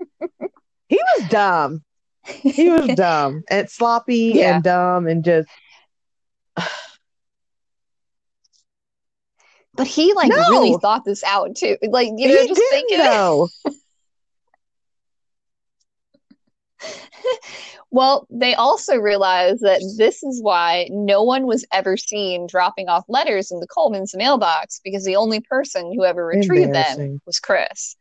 He was dumb. He was dumb and sloppy Yeah. and dumb and just But he like No. really thought this out too. Like, you know, he just thinking though. Well, they also realized that this is why no one was ever seen dropping off letters in the Coleman's mailbox because the only person who ever retrieved them was Chris.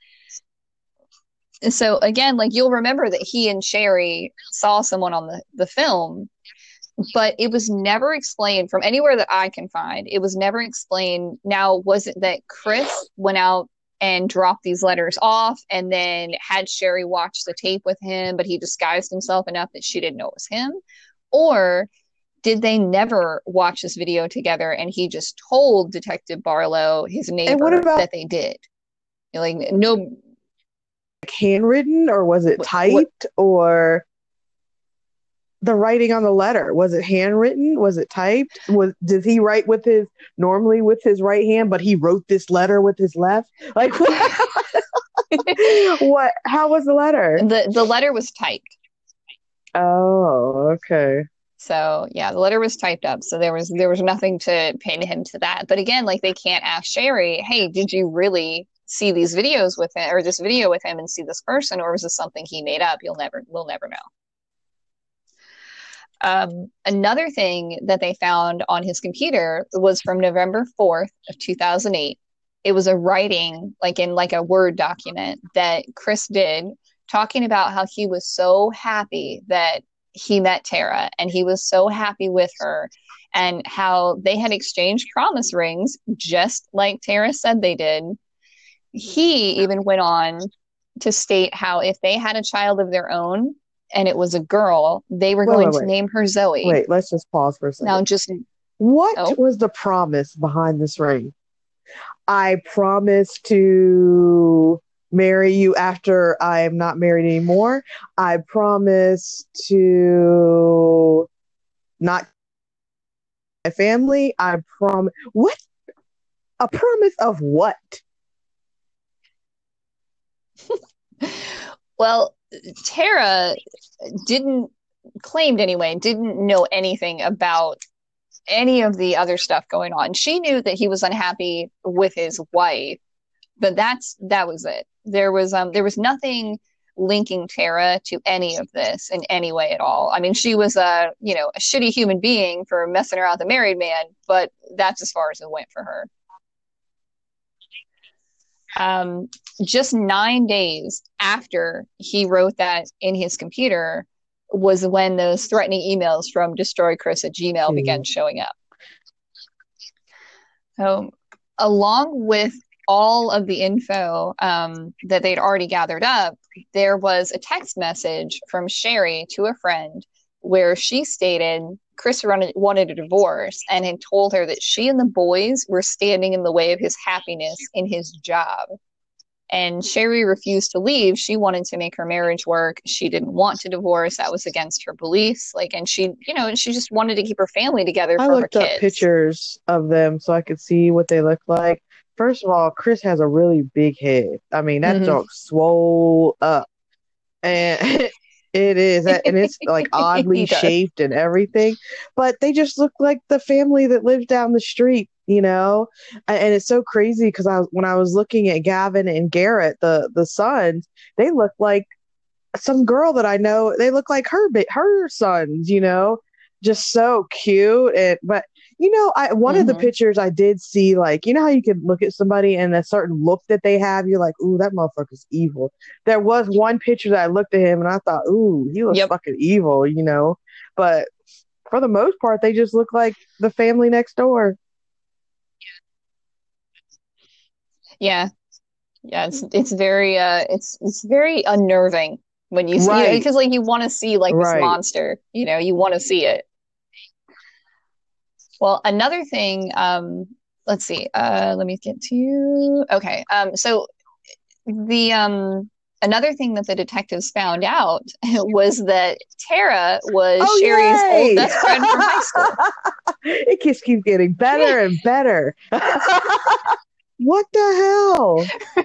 And so again, like you'll remember that he and Sheri saw someone on the, the film, but it was never explained from anywhere that I can find. It was never explained. Now, was it that Chris went out and dropped these letters off and then had Sheri watch the tape with him, but he disguised himself enough that she didn't know it was him? Or did they never watch this video together and he just told Detective Barlow, his neighbor, what about- that they did? Like, no, Like handwritten or was it What- typed what- or the writing on the letter? Was it handwritten? Was it typed? Was did he write with his normally with his right hand, but he wrote this letter with his left? Like what how was the letter? the, the letter was typed. Oh, okay. So yeah, the letter was typed up, so there was there was nothing to pin him to that. But again, like they can't ask Sheri, "Hey, did you really see these videos with him or this video with him and see this person, or was this something he made up?" You'll never, we'll never know. Um, another thing that they found on his computer was from November 4th of 2008. It was a writing, like in like a Word document that Chris did, talking about how he was so happy that he met Tara and he was so happy with her and how they had exchanged promise rings just like Tara said they did. He even went on to state how if they had a child of their own and it was a girl, they were Wait, going wait, to wait. name her Zoe. Wait, let's just pause for a second. Now just What Oh. was the promise behind this ring? I promise to marry you after I am not married anymore. I promise to not my family. I promise what? A promise of what? well, Tara didn't claimed anyway, didn't know anything about any of the other stuff going on. She knew that he was unhappy with his wife, but that's that was it. There was um there was nothing linking Tara to any of this in any way at all. I mean, she was a, you know, a shitty human being for messing around with a married man, but that's as far as it went for her. Um, just nine days after he wrote that in his computer was when those threatening emails from destroy chris at gmail Hmm. began showing up. So, along with all of the info um, that they'd already gathered up, there was a text message from Sheri to a friend where she stated Chris wanted, wanted a divorce and had told her that she and the boys were standing in the way of his happiness in his job. And Sheri refused to leave. She wanted to make her marriage work. She didn't want to divorce. That was against her beliefs. Like, and she, you know, she just wanted to keep her family together I for her looked up kids. pictures of them so I could see what they look like. First of all, Chris has a really big head. I mean, that Mhm. junk swole up. And it is, and it's like oddly shaped and everything. But they just look like the family that lives down the street, you know? And it's so crazy because I when I was looking at Gavin and Garrett, the the sons, they look like some girl that I know. They look like her her sons, you know? Just so cute and but you know, I one of the Mhm. pictures I did see, like, you know how you can look at somebody and a certain look that they have, you're like, ooh, that motherfucker's evil. There was one picture that I looked at him and I thought, ooh, he looks Yep. fucking evil, you know. But for the most part, they just look like the family next door. Yeah. Yeah, it's it's very uh it's it's very unnerving when you see Right. because like you want to see like this monster, you know, you want to see it. Well, another thing, um, let's see, uh, let me get to you. Okay, um, so the um another thing that the detectives found out was that Tara was Oh, Sheri's yay! old best friend from high school. it just keeps getting better and better. what the hell?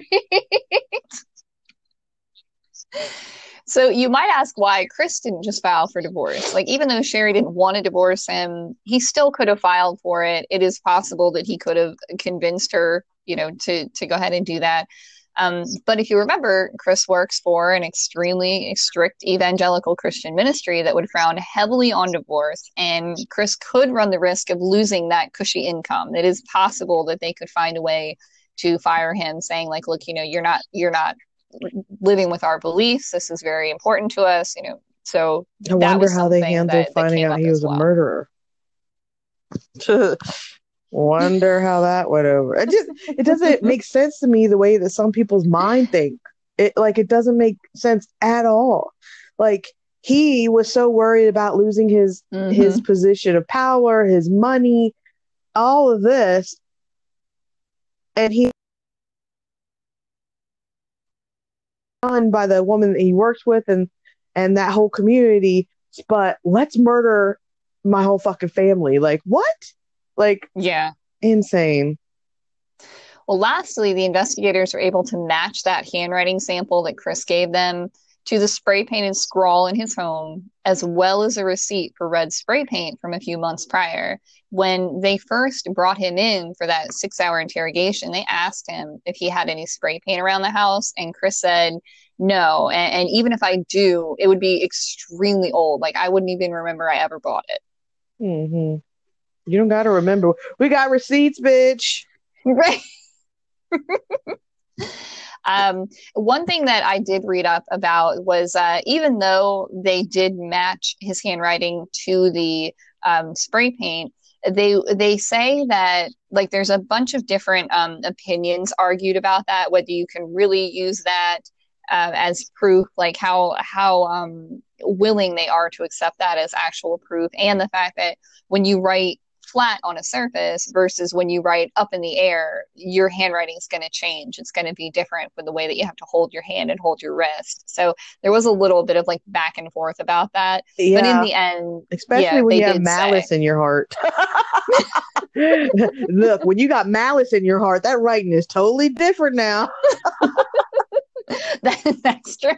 So you might ask why Chris didn't just file for divorce. Like even though Sheri didn't want to divorce him, he still could have filed for it. It is possible that he could have convinced her, you know, to to go ahead and do that. Um, but if you remember, Chris works for an extremely strict evangelical Christian ministry that would frown heavily on divorce, and Chris could run the risk of losing that cushy income. It is possible that they could find a way to fire him, saying like, "Look, you know, you're not you're not living with our beliefs. This is very important to us." You know, so I wonder how they handled that- that finding came out he as was a well. murderer. wonder how that went over. It just it doesn't make sense to me the way that some people's mind think. It like it doesn't make sense at all. Like he was so worried about losing his Mhm. his position of power, his money, all of this, and he done by the woman that he works with and and that whole community. But let's murder my whole fucking family. Like what? Like yeah. insane. Well, lastly, the investigators were able to match that handwriting sample that Chris gave them to the spray painted scrawl in his home, as well as a receipt for red spray paint from a few months prior. When they first brought him in for that six hour interrogation, they asked him if he had any spray paint around the house, and Chris said, no. And, and even if I do, it would be extremely old. Like I wouldn't even remember I ever bought it. Mm-hmm. You don't got to remember. We got receipts, bitch. Right. um, one thing that I did read up about was uh, even though they did match his handwriting to the um, spray paint, they they say that like there's a bunch of different um, opinions argued about that whether you can really use that uh, as proof like how how um, willing they are to accept that as actual proof and the fact that when you write flat on a surface versus when you write up in the air, your handwriting is going to change. It's going to be different with the way that you have to hold your hand and hold your wrist. So there was a little bit of like back and forth about that. Yeah. But in the end, especially yeah, when you have malice say. in your heart. Look, when you got malice in your heart, that writing is totally different now. that, that's true.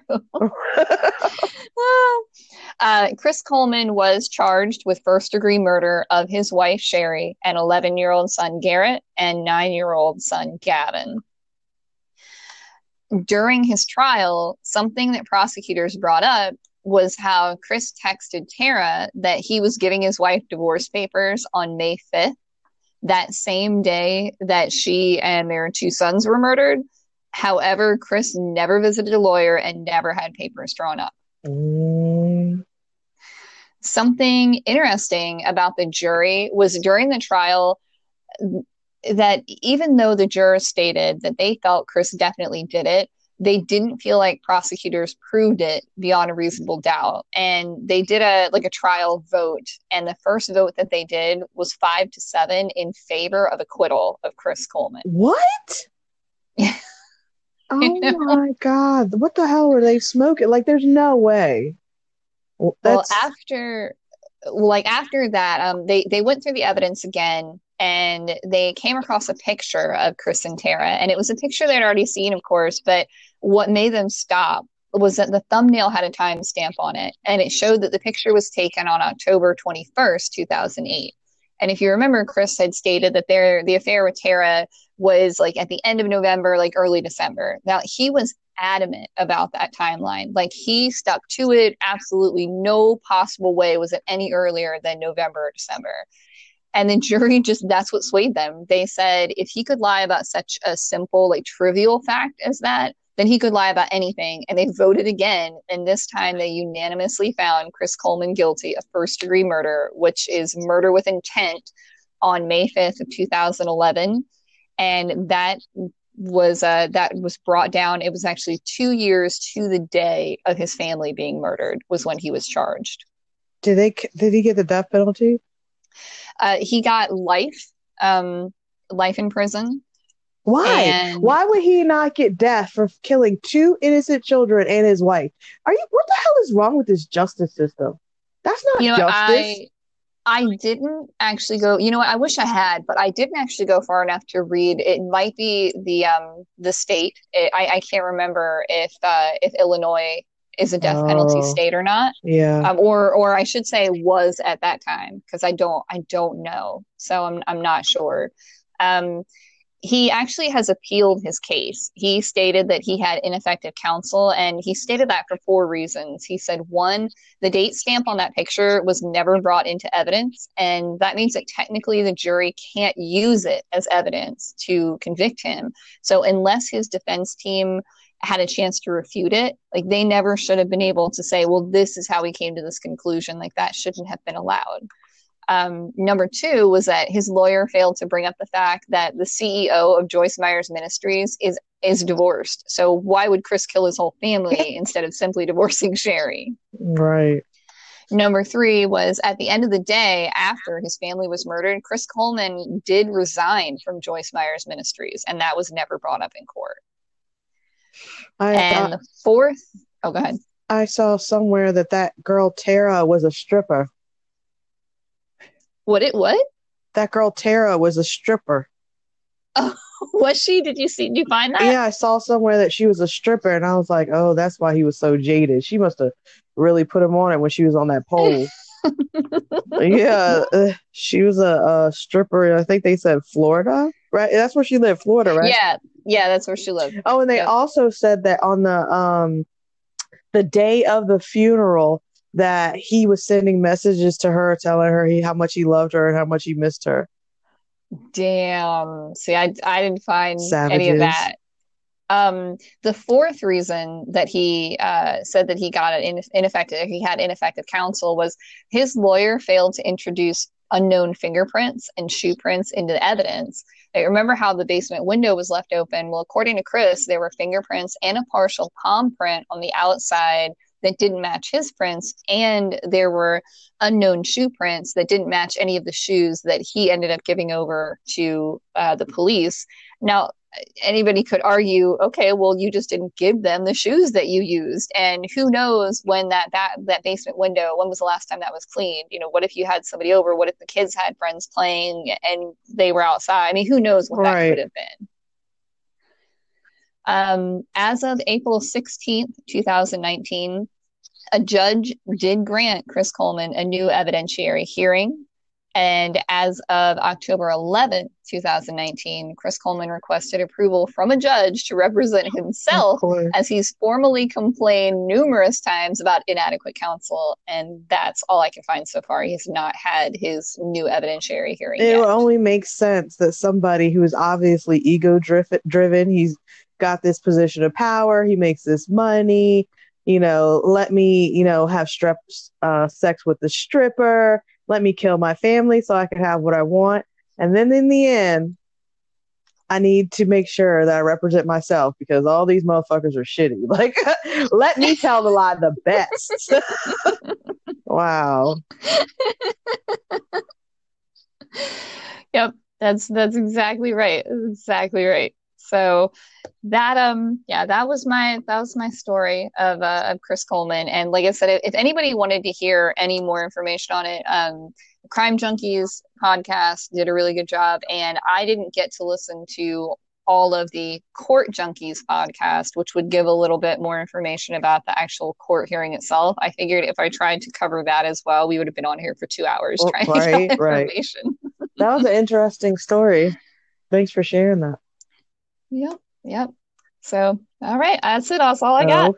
Ah. Uh, Chris Coleman was charged with first degree murder of his wife Sheri and 11 year old son Garrett and nine year old son Gavin. During his trial, something that prosecutors brought up was how Chris texted Tara that he was giving his wife divorce papers on May 5th, that same day that she and their two sons were murdered. However, Chris never visited a lawyer and never had papers drawn up. Mm. Something interesting about the jury was during the trial that even though the jurors stated that they felt Chris definitely did it, they didn't feel like prosecutors proved it beyond a reasonable doubt and they did a like a trial vote and the first vote that they did was 5 to 7 in favor of acquittal of Chris Coleman. What? Oh my god! What the hell were they smoking? Like, there's no way. Well, well after, like after that, um, they they went through the evidence again, and they came across a picture of Chris and Tara, and it was a picture they'd already seen, of course. But what made them stop was that the thumbnail had a timestamp on it, and it showed that the picture was taken on October twenty first, two thousand eight. And if you remember, Chris had stated that there the affair with Tara was like at the end of November, like early December. Now he was adamant about that timeline. Like he stuck to it. Absolutely no possible way was it any earlier than November or December. And the jury just that's what swayed them. They said if he could lie about such a simple, like trivial fact as that, then he could lie about anything. And they voted again. And this time they unanimously found Chris Coleman guilty of first degree murder, which is murder with intent on May 5th of 2011 and that was uh, that was brought down. It was actually two years to the day of his family being murdered was when he was charged. Did they? Did he get the death penalty? Uh, he got life, um, life in prison. Why? And Why would he not get death for killing two innocent children and his wife? Are you? What the hell is wrong with this justice system? That's not you know, justice. I, I didn't actually go. You know what? I wish I had, but I didn't actually go far enough to read. It might be the um the state. It, I I can't remember if uh, if Illinois is a death oh, penalty state or not. Yeah. Um, or or I should say was at that time because I don't I don't know. So I'm I'm not sure. Um, he actually has appealed his case. He stated that he had ineffective counsel, and he stated that for four reasons. He said, one, the date stamp on that picture was never brought into evidence, and that means that technically the jury can't use it as evidence to convict him. So, unless his defense team had a chance to refute it, like they never should have been able to say, well, this is how we came to this conclusion. Like that shouldn't have been allowed. Um, number two was that his lawyer failed to bring up the fact that the CEO of Joyce Meyer's Ministries is is divorced. So why would Chris kill his whole family instead of simply divorcing Sheri? Right. Number three was at the end of the day, after his family was murdered, Chris Coleman did resign from Joyce Meyer's Ministries, and that was never brought up in court. I, and uh, the fourth, oh, go ahead. I saw somewhere that that girl Tara was a stripper. What it what? That girl Tara was a stripper. Oh, was she? Did you see? Did you find that? Yeah, I saw somewhere that she was a stripper, and I was like, oh, that's why he was so jaded. She must have really put him on it when she was on that pole. yeah, uh, she was a, a stripper. I think they said Florida, right? That's where she lived, Florida, right? Yeah, yeah, that's where she lived. Oh, and they Yep. also said that on the um the day of the funeral that he was sending messages to her telling her he, how much he loved her and how much he missed her. Damn. See, I I didn't find any of that. Um, the fourth reason that he uh, said that he got it in, ineffective, he had ineffective counsel, was his lawyer failed to introduce unknown fingerprints and shoe prints into the evidence. Remember how the basement window was left open. Well, according to Chris, there were fingerprints and a partial palm print on the outside that didn't match his prints, and there were unknown shoe prints that didn't match any of the shoes that he ended up giving over to uh, the police. Now, anybody could argue, okay, well, you just didn't give them the shoes that you used, and who knows when that that that basement window, when was the last time that was cleaned? You know, what if you had somebody over? What if the kids had friends playing and they were outside? I mean, who knows what that could have been? Um, as of April 16th, 2019, a judge did grant Chris Coleman a new evidentiary hearing. And as of October 11, 2019, Chris Coleman requested approval from a judge to represent himself as he's formally complained numerous times about inadequate counsel. And that's all I can find so far. He has not had his new evidentiary hearing It yet. only makes sense that somebody who is obviously ego driven, he's got this position of power, he makes this money, you know, let me, you know, have strep uh, sex with the stripper, let me kill my family so I can have what I want. And then in the end, I need to make sure that I represent myself because all these motherfuckers are shitty. Like, let me tell the lie the best. wow. Yep, that's that's exactly right. Exactly right. So that um yeah, that was my that was my story of uh, of Chris Coleman. And like I said, if, anybody wanted to hear any more information on it, um Crime Junkies podcast did a really good job, and I didn't get to listen to all of the Court Junkies podcast, which would give a little bit more information about the actual court hearing itself. I figured if I tried to cover that as well, we would have been on here for two hours Well, trying to right, get right. information. That was an interesting story. Thanks for sharing that. Yep, yep. So, all right, that's it. That's all I got. Okay.